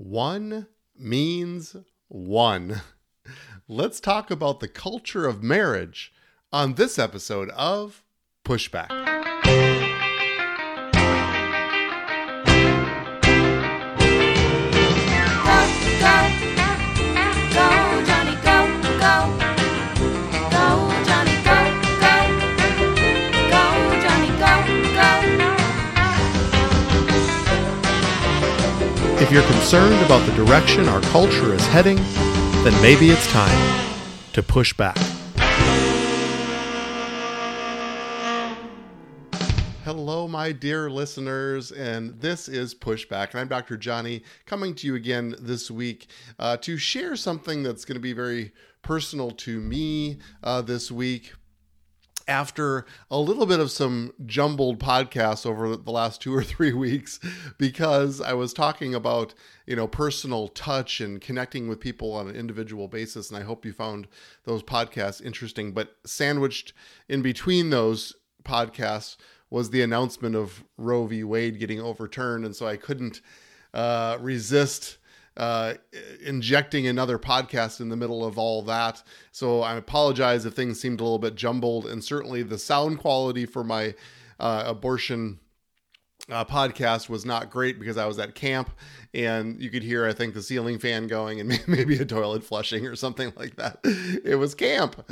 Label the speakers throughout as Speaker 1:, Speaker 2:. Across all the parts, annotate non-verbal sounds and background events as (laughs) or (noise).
Speaker 1: One means one. Let's talk about the culture of marriage on this episode of Pushback. If you're concerned about the direction our culture is heading, then maybe it's time to push back. Hello, my dear listeners, and this is Pushback. And I'm Dr. Johnny coming to you again this week uh, to share something that's going to be very personal to me uh, this week, after a little bit of some jumbled podcasts over the last two or three (laughs) weeks because I was talking about, you know, personal touch and connecting with people on an individual basis. And I hope you found those podcasts interesting. But sandwiched in between those podcasts was the announcement of Roe v. Wade getting overturned. And so I couldn't uh, resist uh, injecting another podcast in the middle of all that. So I apologize if things seemed a little bit jumbled, and certainly the sound quality for my uh, abortion uh, podcast was not great because I was at camp and you could hear, I think, the ceiling fan going and (laughs) maybe a toilet flushing or something like that. It was camp.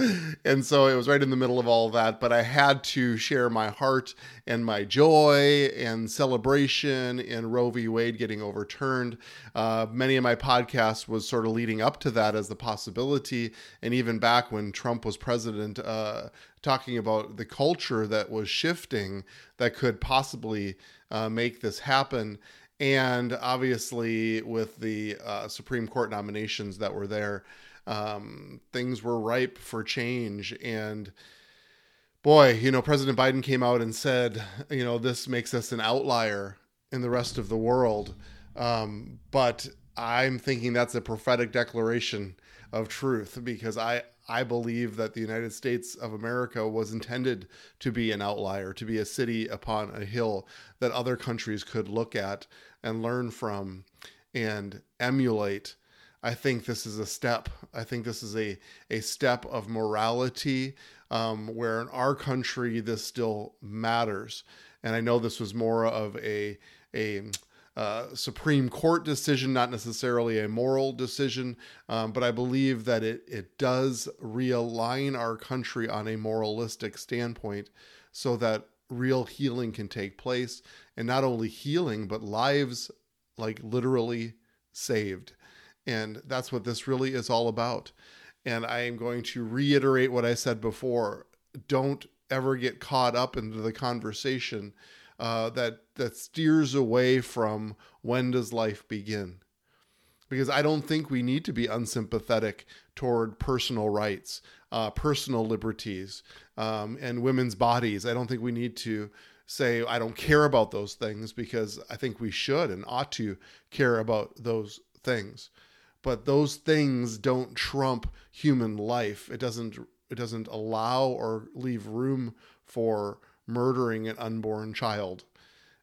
Speaker 1: And so it was right in the middle of all of that. But I had to share my heart and my joy and celebration in Roe v. Wade getting overturned. Uh, many of my podcasts was sort of leading up to that as the possibility. And even back when Trump was president, uh, talking about the culture that was shifting that could possibly uh, make this happen. And obviously, with the uh, Supreme Court nominations that were there, um, things were ripe for change. And boy, you know, President Biden came out and said, you know, this makes us an outlier in the rest of the world. Um, but I'm thinking that's a prophetic declaration of truth because I, I believe that the United States of America was intended to be an outlier, to be a city upon a hill that other countries could look at and learn from and emulate. I think this is a step. I think this is a, a step of morality um, where in our country this still matters. And I know this was more of a, a Supreme Court decision, not necessarily a moral decision, um, but I believe that it, it does realign our country on a moralistic standpoint so that real healing can take place. And not only healing, but lives like literally saved. And that's what this really is all about. And I am going to reiterate what I said before don't ever get caught up into the conversation uh, that that steers away from when does life begin because I don't think we need to be unsympathetic toward personal rights, uh, personal liberties, um, and women's bodies. I don't think we need to say, I don't care about those things because I think we should and ought to care about those things. But those things don't trump human life. It doesn't it doesn't allow or leave room for murdering an unborn child.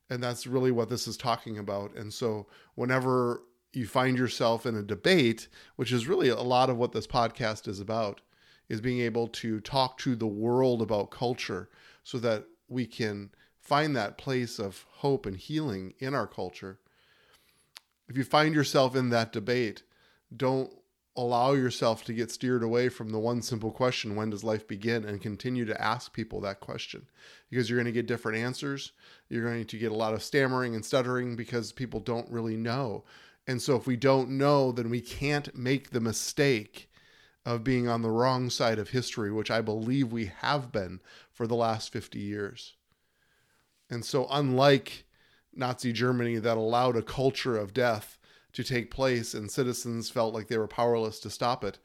Speaker 1: And that's really what this is talking about. And so, whenever you find yourself in a debate, which is really a lot of what this podcast is about, is being able to talk to the world about culture so that we can find that place of hope and healing in our culture. If you find yourself in that debate, don't allow yourself to get steered away from the one simple question when does life begin and continue to ask people that question. Because you're going to get different answers you're going to get a lot of stammering and stuttering because people don't really know. And so if we don't know then we can't make the mistake of being on the wrong side of history which i believe we have been for the last 50 years. And so unlike nazi germany that allowed a culture of death to take place and citizens felt like they were powerless to stop it.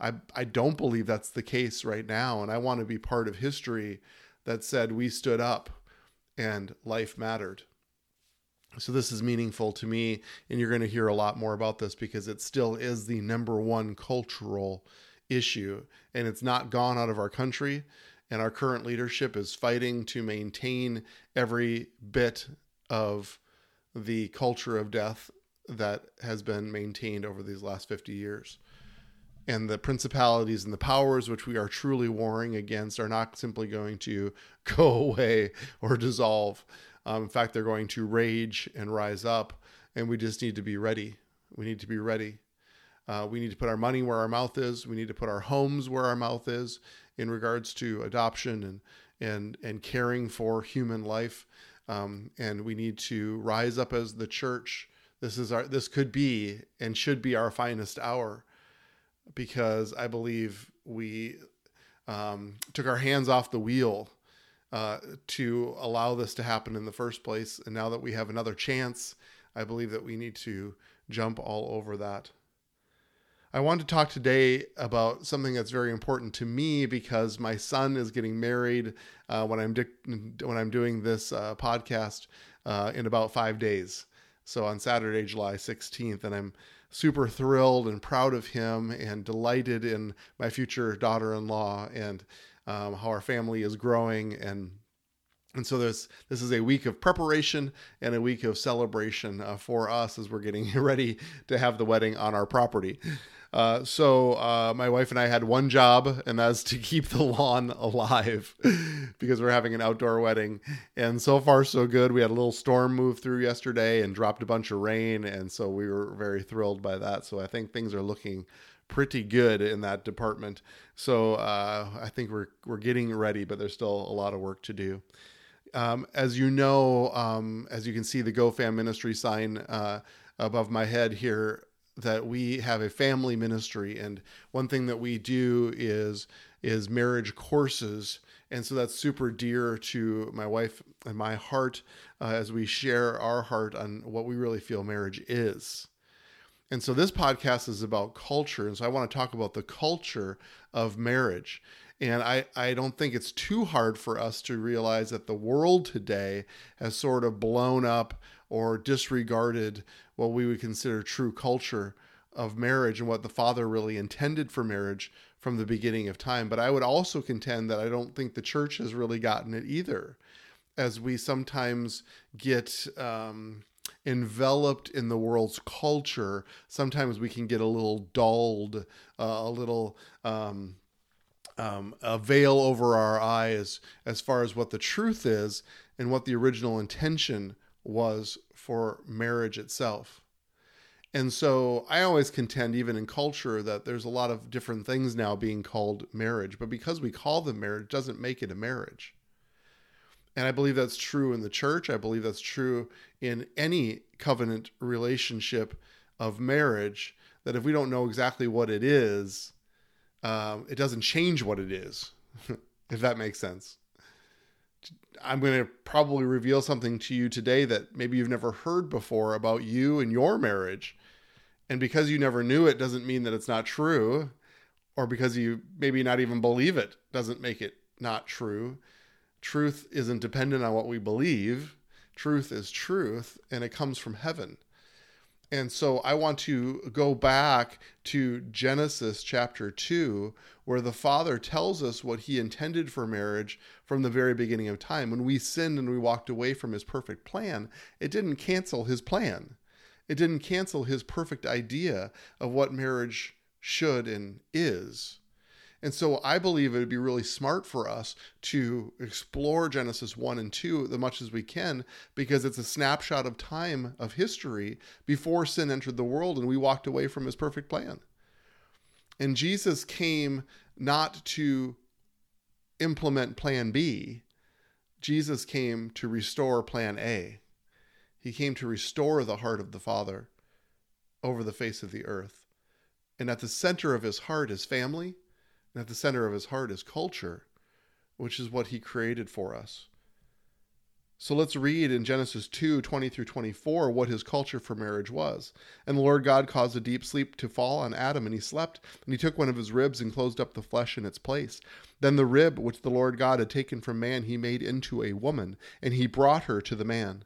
Speaker 1: I, I don't believe that's the case right now. And I want to be part of history that said we stood up and life mattered. So this is meaningful to me. And you're going to hear a lot more about this because it still is the number one cultural issue. And it's not gone out of our country. And our current leadership is fighting to maintain every bit of the culture of death that has been maintained over these last 50 years. And the principalities and the powers which we are truly warring against are not simply going to (laughs) go away or dissolve. Um, in fact, they're going to rage and rise up, and we just need to be ready. We need to be ready. Uh, we need to put our money where our mouth is. We need to put our homes where our mouth is in regards to adoption and and and caring for human life. Um, and we need to rise up as the church. This is our this could be and should be our finest hour, because I believe we um, took our hands off the wheel uh, to allow this to happen in the first place. And now that we have another chance, I believe that we need to jump all over that. I want to talk today about something that's very important to me because my son is getting married uh, when I'm di- when I'm doing this uh, podcast uh, in about five days. So on Saturday, July 16th, and I'm super thrilled and proud of him and delighted in my future daughter-in-law and um, how our family is growing and and so there's this is a week of preparation and a week of celebration uh, for us as we're getting (laughs) ready to have the wedding on our property. Uh, so uh, my wife and I had one job, and that's to (laughs) keep the lawn alive (laughs) because we're having an outdoor wedding. And so far, so good. We had a little storm move through yesterday and dropped a bunch of rain, and so we were very thrilled by that. So I think things are looking pretty good in that department. So uh, I think we're we're getting ready, but there's still a lot of work to do. Um, as you know, um, as you can see the GoFam Ministry sign uh, above my head here, that we have a family ministry, and one thing that we do is is marriage courses, and so that's super dear to my wife and my heart uh, as we share our heart on what we really feel marriage is. And so this podcast is about culture. And so I want to talk about the culture of marriage. And I, I don't think it's too hard for us to realize that the world today has sort of blown up or disregarded what we would consider true culture of marriage and what the Father really intended for marriage from the beginning of time. But I would also contend that I don't think the church has really gotten it either, as we sometimes get. Um, enveloped in the world's culture, sometimes we can get a little dulled, uh, a little um, um, a veil over our eyes as far as what the truth is and what the original intention was for marriage itself. And so I always contend, even in culture, that there's a lot of different things now being called marriage. But because we call them marriage, doesn't make it a marriage. And I believe that's true in the church. I believe that's true in any covenant relationship of marriage. That if we don't know exactly what it is, um, it doesn't change what it is, (laughs) if that makes sense. I'm going to probably reveal something to you today that maybe you've never heard before about you and your marriage. And because you never knew it doesn't mean that it's not true, or because you maybe not even believe it doesn't make it not true truth isn't dependent on what we believe. Truth is truth, and it comes from heaven. And so I want to go back to Genesis chapter 2, where the Father tells us what He intended for marriage from the very beginning of time. When we sinned and we walked away from His perfect plan, it didn't cancel His plan, it didn't cancel His perfect idea of what marriage should and is. And so I believe it would be really smart for us to explore Genesis 1 and 2 as much as we can because it's a snapshot of time of history before sin entered the world and we walked away from his perfect plan. And Jesus came not to implement plan B, Jesus came to restore plan A. He came to restore the heart of the Father over the face of the earth. And at the center of his heart is family and at the center of his heart is culture, which is what he created for us. So let's read in Genesis 2 20 through 24 what his culture for marriage was. And the Lord God caused a deep sleep to fall on Adam, and he slept. And he took one of his ribs and closed up the flesh in its place. Then the rib which the Lord God had taken from man, he made into a woman, and he brought her to the man.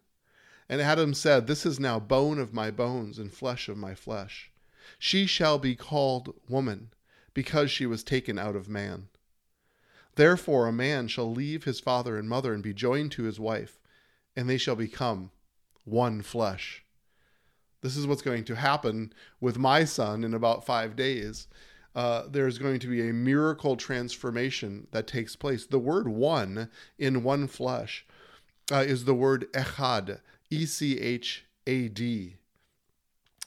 Speaker 1: And Adam said, This is now bone of my bones and flesh of my flesh. She shall be called woman because she was taken out of man. Therefore, a man shall leave his father and mother and be joined to his wife, and they shall become one flesh. This is what's going to happen with my son in about five days. Uh, there's going to be a miracle transformation that takes place. The word one in one flesh uh, is the word echad, E C H A D.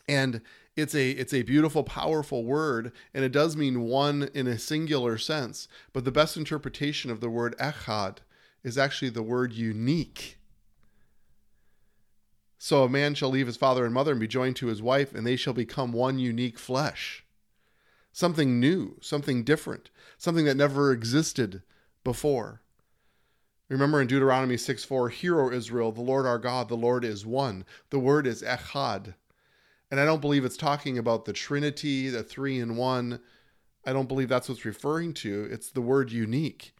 Speaker 1: And it's a it's a beautiful powerful word and it does mean one in a singular sense but the best interpretation of the word echad is actually the word unique so a man shall leave his father and mother and be joined to his wife and they shall become one unique flesh something new something different something that never existed before Remember in Deuteronomy 6 4, Hear, O Israel, the Lord our God, the Lord is one. The word is echad. And I don't believe it's talking about the Trinity, the three in one. I don't believe that's what's referring to. It's the word unique.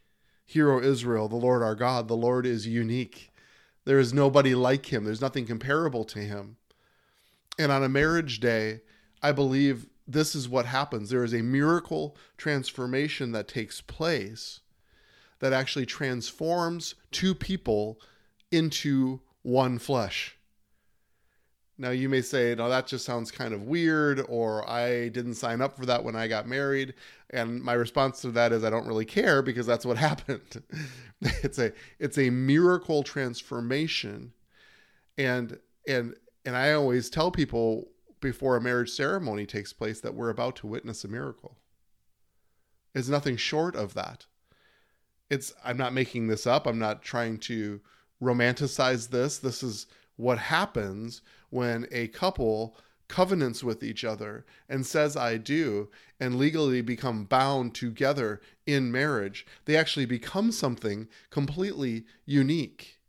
Speaker 1: Hero Israel, the Lord our God, the Lord is unique. There is nobody like him, there's nothing comparable to him. And on a marriage day, I believe this is what happens. There is a miracle transformation that takes place that actually transforms two people into one flesh. Now, you may say, no, that just sounds kind of weird, or I didn't sign up for that when I got married. And my response to that is, I don't really care because that's what (laughs) happened. it's a it's a miracle transformation, and and and I always tell people before a marriage ceremony takes place that we're about to witness a miracle. It's nothing short of that. It's I'm not making this up. I'm not trying to romanticize this. This is what happens when a couple covenants with each other and says I do and legally become bound together in marriage, they actually become something completely unique.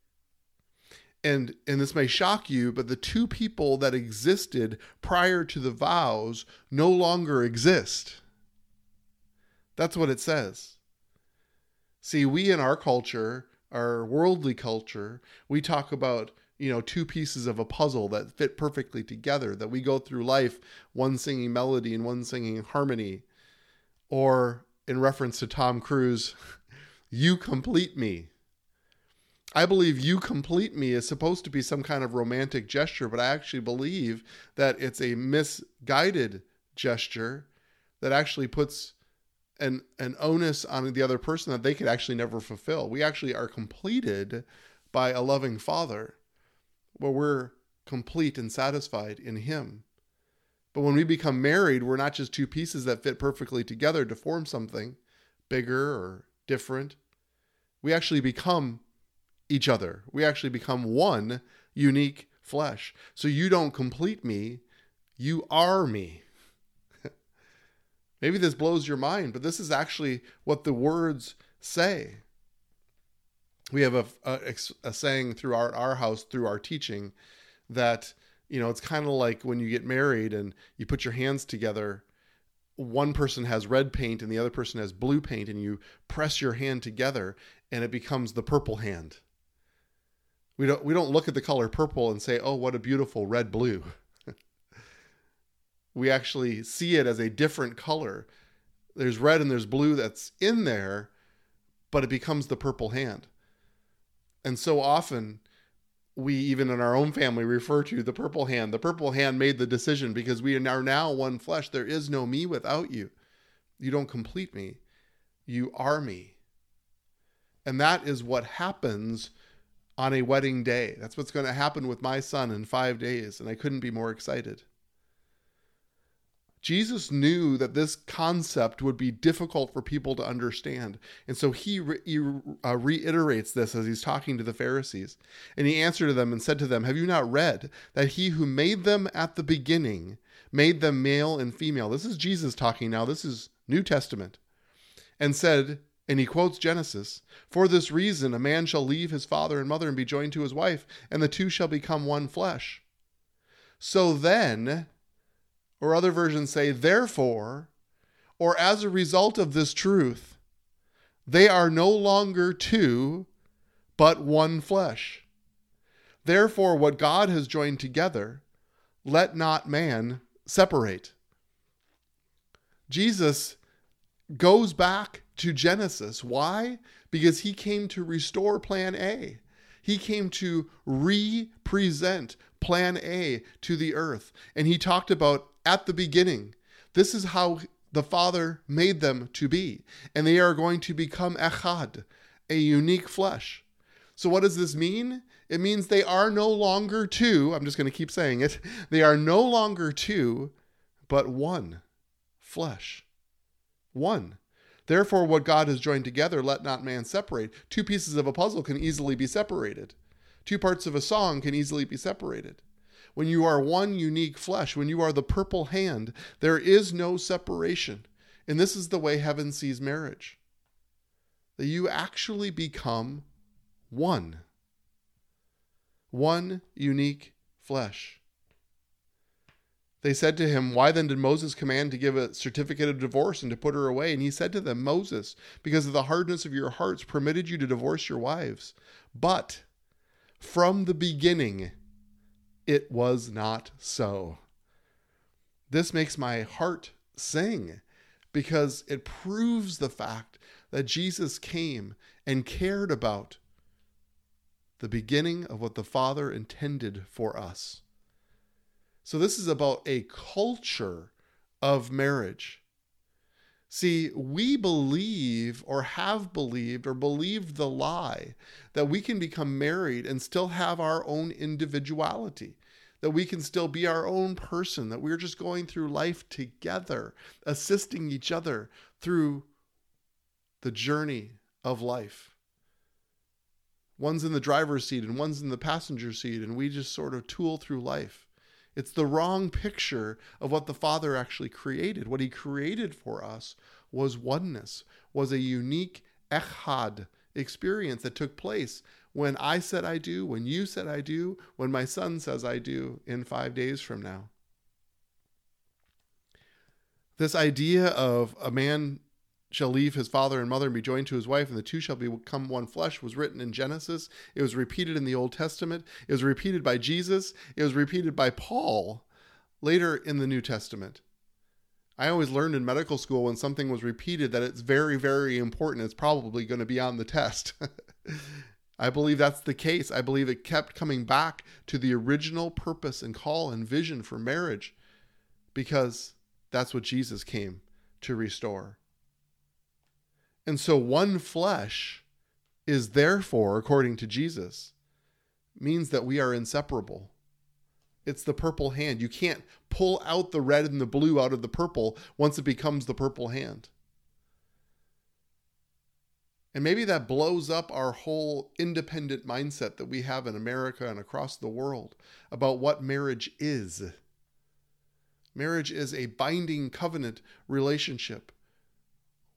Speaker 1: And and this may shock you, but the two people that existed prior to the vows no longer exist. That's what it says. See, we in our culture, our worldly culture, we talk about you know two pieces of a puzzle that fit perfectly together that we go through life one singing melody and one singing harmony. Or in reference to Tom Cruise (laughs) you complete me. I believe you complete me is supposed to be some kind of romantic gesture but I actually believe that it's a misguided gesture that actually puts an an onus on the other person that they could actually never fulfill. We actually are completed by a loving father where we're complete and satisfied in Him. But when we become married, we're not just two pieces that fit perfectly together to form something bigger or different. We actually become each other. We actually become one unique flesh. So you don't complete me, you are me. (laughs) Maybe this blows your mind, but this is actually what the words say we have a, a, a saying through our, our house through our teaching that you know it's kind of like when you get married and you put your hands together one person has red paint and the other person has blue paint and you press your hand together and it becomes the purple hand. We don't we don't look at the color purple and say oh what a beautiful red blue. (laughs) We actually see it as a different color. There's red and there's blue that's in there but it becomes the purple hand and so often we even in our own family refer to the purple hand. The purple hand made the decision because we are now one flesh. There is no me without you. You don't complete me. You are me. And that is what happens on a wedding day. That's what's going to happen with my son in five days. And I couldn't be more excited. Jesus knew that this concept would be difficult for people to understand. And so he, re- he uh, reiterates this as he's talking to the Pharisees. And he answered to them and said to them, Have you not read that he who made them at the beginning made them male and female? This is Jesus talking now. This is New Testament. And said, and he quotes Genesis For this reason, a man shall leave his father and mother and be joined to his wife, and the two shall become one flesh. So then, or other versions say, therefore, or as a result of this truth, they are no longer two, but one flesh. Therefore, what God has joined together, let not man separate. Jesus goes back to Genesis. Why? Because he came to restore plan A. He came to re present plan A to the earth. And he talked about at the beginning, this is how the Father made them to be. And they are going to become echad, a unique flesh. So, what does this mean? It means they are no longer two. I'm just going to keep saying it. (laughs) They are no longer two, but one flesh. One. Therefore, what God has joined together, let not man separate. Two pieces of a puzzle can easily be separated. Two parts of a song can easily be separated. When you are one unique flesh, when you are the purple hand, there is no separation. And this is the way heaven sees marriage that you actually become one. One unique flesh. They said to him, Why then did Moses command to give a certificate of divorce and to put her away? And he said to them, Moses, because of the hardness of your hearts, permitted you to divorce your wives. But from the beginning, it was not so. This makes my heart sing because it proves the fact that Jesus came and cared about the beginning of what the Father intended for us. So, this is about a culture of marriage. See, we believe or have believed or believed the lie that we can become married and still have our own individuality, that we can still be our own person, that we're just going through life together, assisting each other through the journey of life. One's in the driver's seat and one's in the passenger seat, and we just sort of tool through life. It's the wrong picture of what the Father actually created. What He created for us was oneness, was a unique echad experience that took place when I said I do, when you said I do, when my son says I do in five days from now. This idea of a man shall leave his father and mother and be joined to his wife, and the two shall become one flesh, was written in Genesis. It was repeated in the Old Testament. It was repeated by Jesus. It was repeated by Paul later in the New Testament. I always learned in medical school when something was repeated that it's very, very important. It's probably going to be on the test. (laughs) I believe that's the case. I believe it kept coming back to the original purpose and call and vision for marriage because that's what Jesus came to restore. And so one flesh is therefore, according to Jesus, means that we are inseparable. It's the purple hand. You can't pull out the red and the blue out of the purple once it becomes the purple hand. And maybe that blows up our whole independent mindset that we have in America and across the world about what marriage is. Marriage is a binding covenant relationship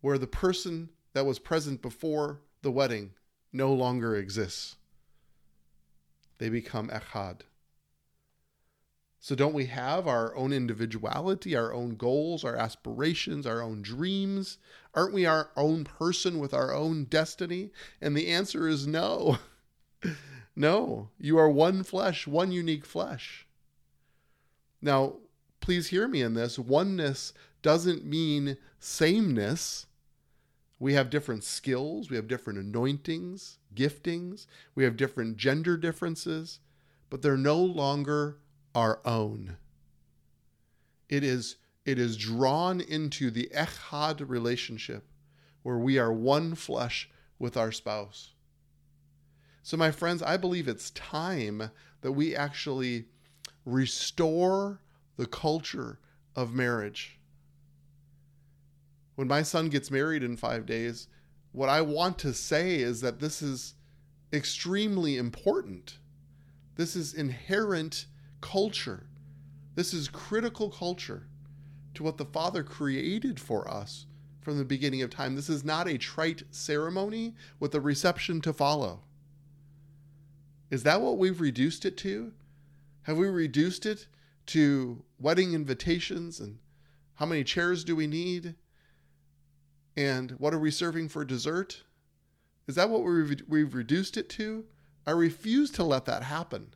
Speaker 1: where the person that was present before the wedding no longer exists. They become echad. So, don't we have our own individuality, our own goals, our aspirations, our own dreams? Aren't we our own person with our own destiny? And the answer is no. (laughs) no, you are one flesh, one unique flesh. Now, please hear me in this. Oneness doesn't mean sameness. We have different skills, we have different anointings, giftings, we have different gender differences, but they're no longer our own. It is it is drawn into the echad relationship where we are one flesh with our spouse. So my friends, I believe it's time that we actually restore the culture of marriage when my son gets married in five days, what I want to say is that this is extremely important. This is inherent culture. This is critical culture to what the Father created for us from the beginning of time. This is not a trite ceremony with a reception to follow. Is that what we've reduced it to? Have we reduced it to wedding invitations and how many chairs do we need? And what are we serving for dessert? Is that what we've, we've reduced it to? I refuse to let that happen.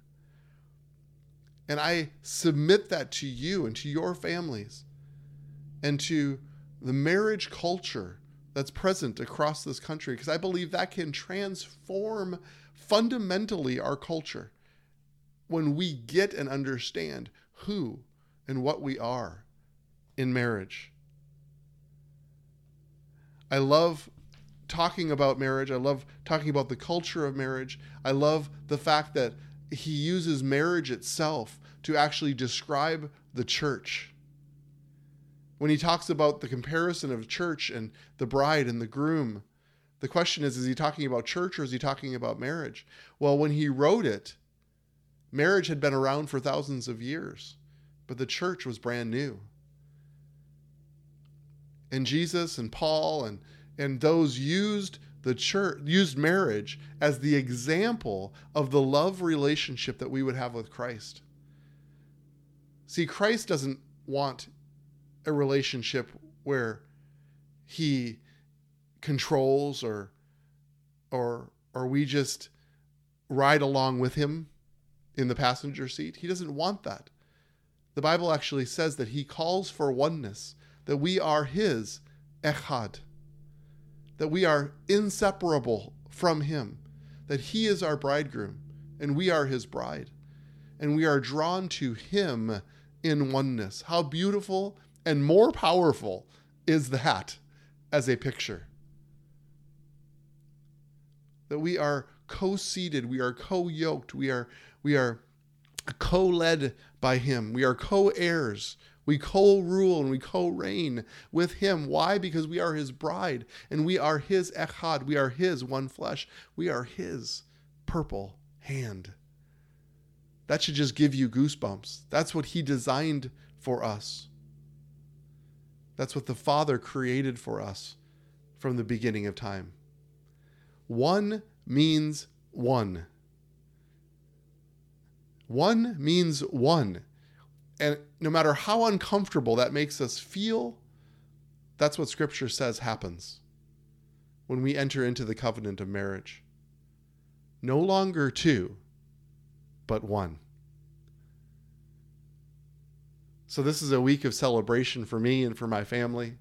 Speaker 1: And I submit that to you and to your families and to the marriage culture that's present across this country, because I believe that can transform fundamentally our culture. when we get and understand who and what we are in marriage. I love talking about marriage. I love talking about the culture of marriage. I love the fact that he uses marriage itself to actually describe the church. When he talks about the comparison of church and the bride and the groom, the question is is he talking about church or is he talking about marriage? Well, when he wrote it, marriage had been around for thousands of years, but the church was brand new. And Jesus and Paul and and those used the church used marriage as the example of the love relationship that we would have with Christ. See, Christ doesn't want a relationship where he controls or or or we just ride along with him in the passenger seat. He doesn't want that. The Bible actually says that he calls for oneness, that we are his echad that we are inseparable from Him, that He is our bridegroom and we are His bride, and we are drawn to Him in oneness. How beautiful and more powerful is that as a picture? That we are co-seated, we are co-yoked, we are we are co-led by him. We are co-heirs we co rule and we co reign with him. Why? Because we are his bride and we are his echad. We are his one flesh. We are his purple hand. That should just give you goosebumps. That's what he designed for us. That's what the Father created for us from the beginning of time. One means one. One means one. And no matter how uncomfortable that makes us feel, that's what scripture says happens when we enter into the covenant of marriage. No longer two, but one. So, this is a week of celebration for me and for my family.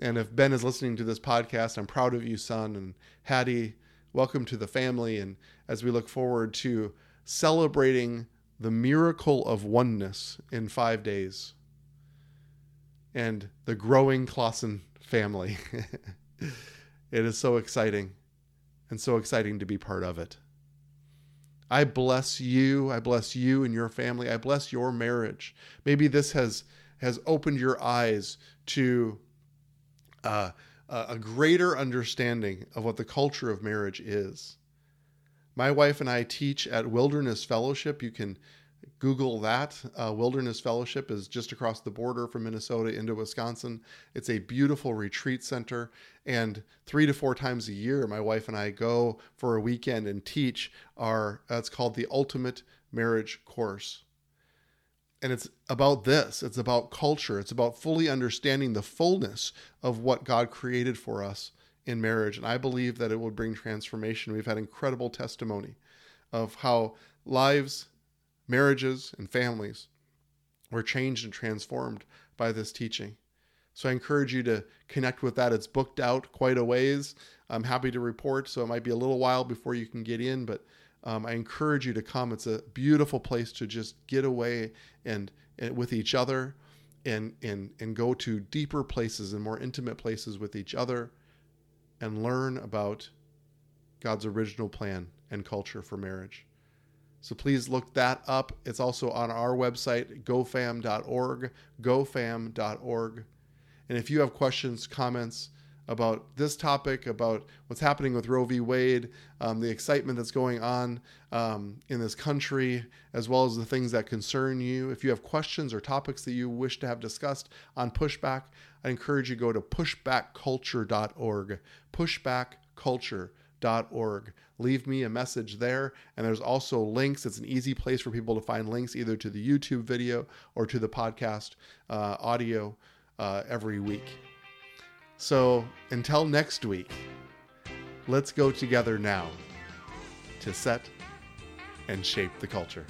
Speaker 1: And if Ben is listening to this podcast, I'm proud of you, son. And Hattie, welcome to the family. And as we look forward to celebrating the miracle of oneness in five days and the growing Clausen family. (laughs) it is so exciting and so exciting to be part of it. I bless you. I bless you and your family. I bless your marriage. Maybe this has has opened your eyes to uh, a greater understanding of what the culture of marriage is. My wife and I teach at Wilderness Fellowship. You can Google that. Uh, Wilderness Fellowship is just across the border from Minnesota into Wisconsin. It's a beautiful retreat center. And three to four times a year, my wife and I go for a weekend and teach our, that's called the Ultimate Marriage Course. And it's about this it's about culture, it's about fully understanding the fullness of what God created for us in marriage. And I believe that it will bring transformation. We've had incredible testimony of how lives, marriages, and families were changed and transformed by this teaching. So I encourage you to connect with that. It's booked out quite a ways. I'm happy to report, so it might be a little while before you can get in, but um, I encourage you to come. It's a beautiful place to just get away and, and with each other and, and, and go to deeper places and more intimate places with each other and learn about God's original plan and culture for marriage. So please look that up. It's also on our website, gofam.org, gofam.org. And if you have questions, comments about this topic, about what's happening with Roe v. Wade, um, the excitement that's going on um, in this country, as well as the things that concern you, if you have questions or topics that you wish to have discussed on pushback, I encourage you to go to pushbackculture.org. Pushbackculture.org. Leave me a message there. And there's also links. It's an easy place for people to find links either to the YouTube video or to the podcast uh, audio uh, every week. So until next week, let's go together now to set and shape the culture.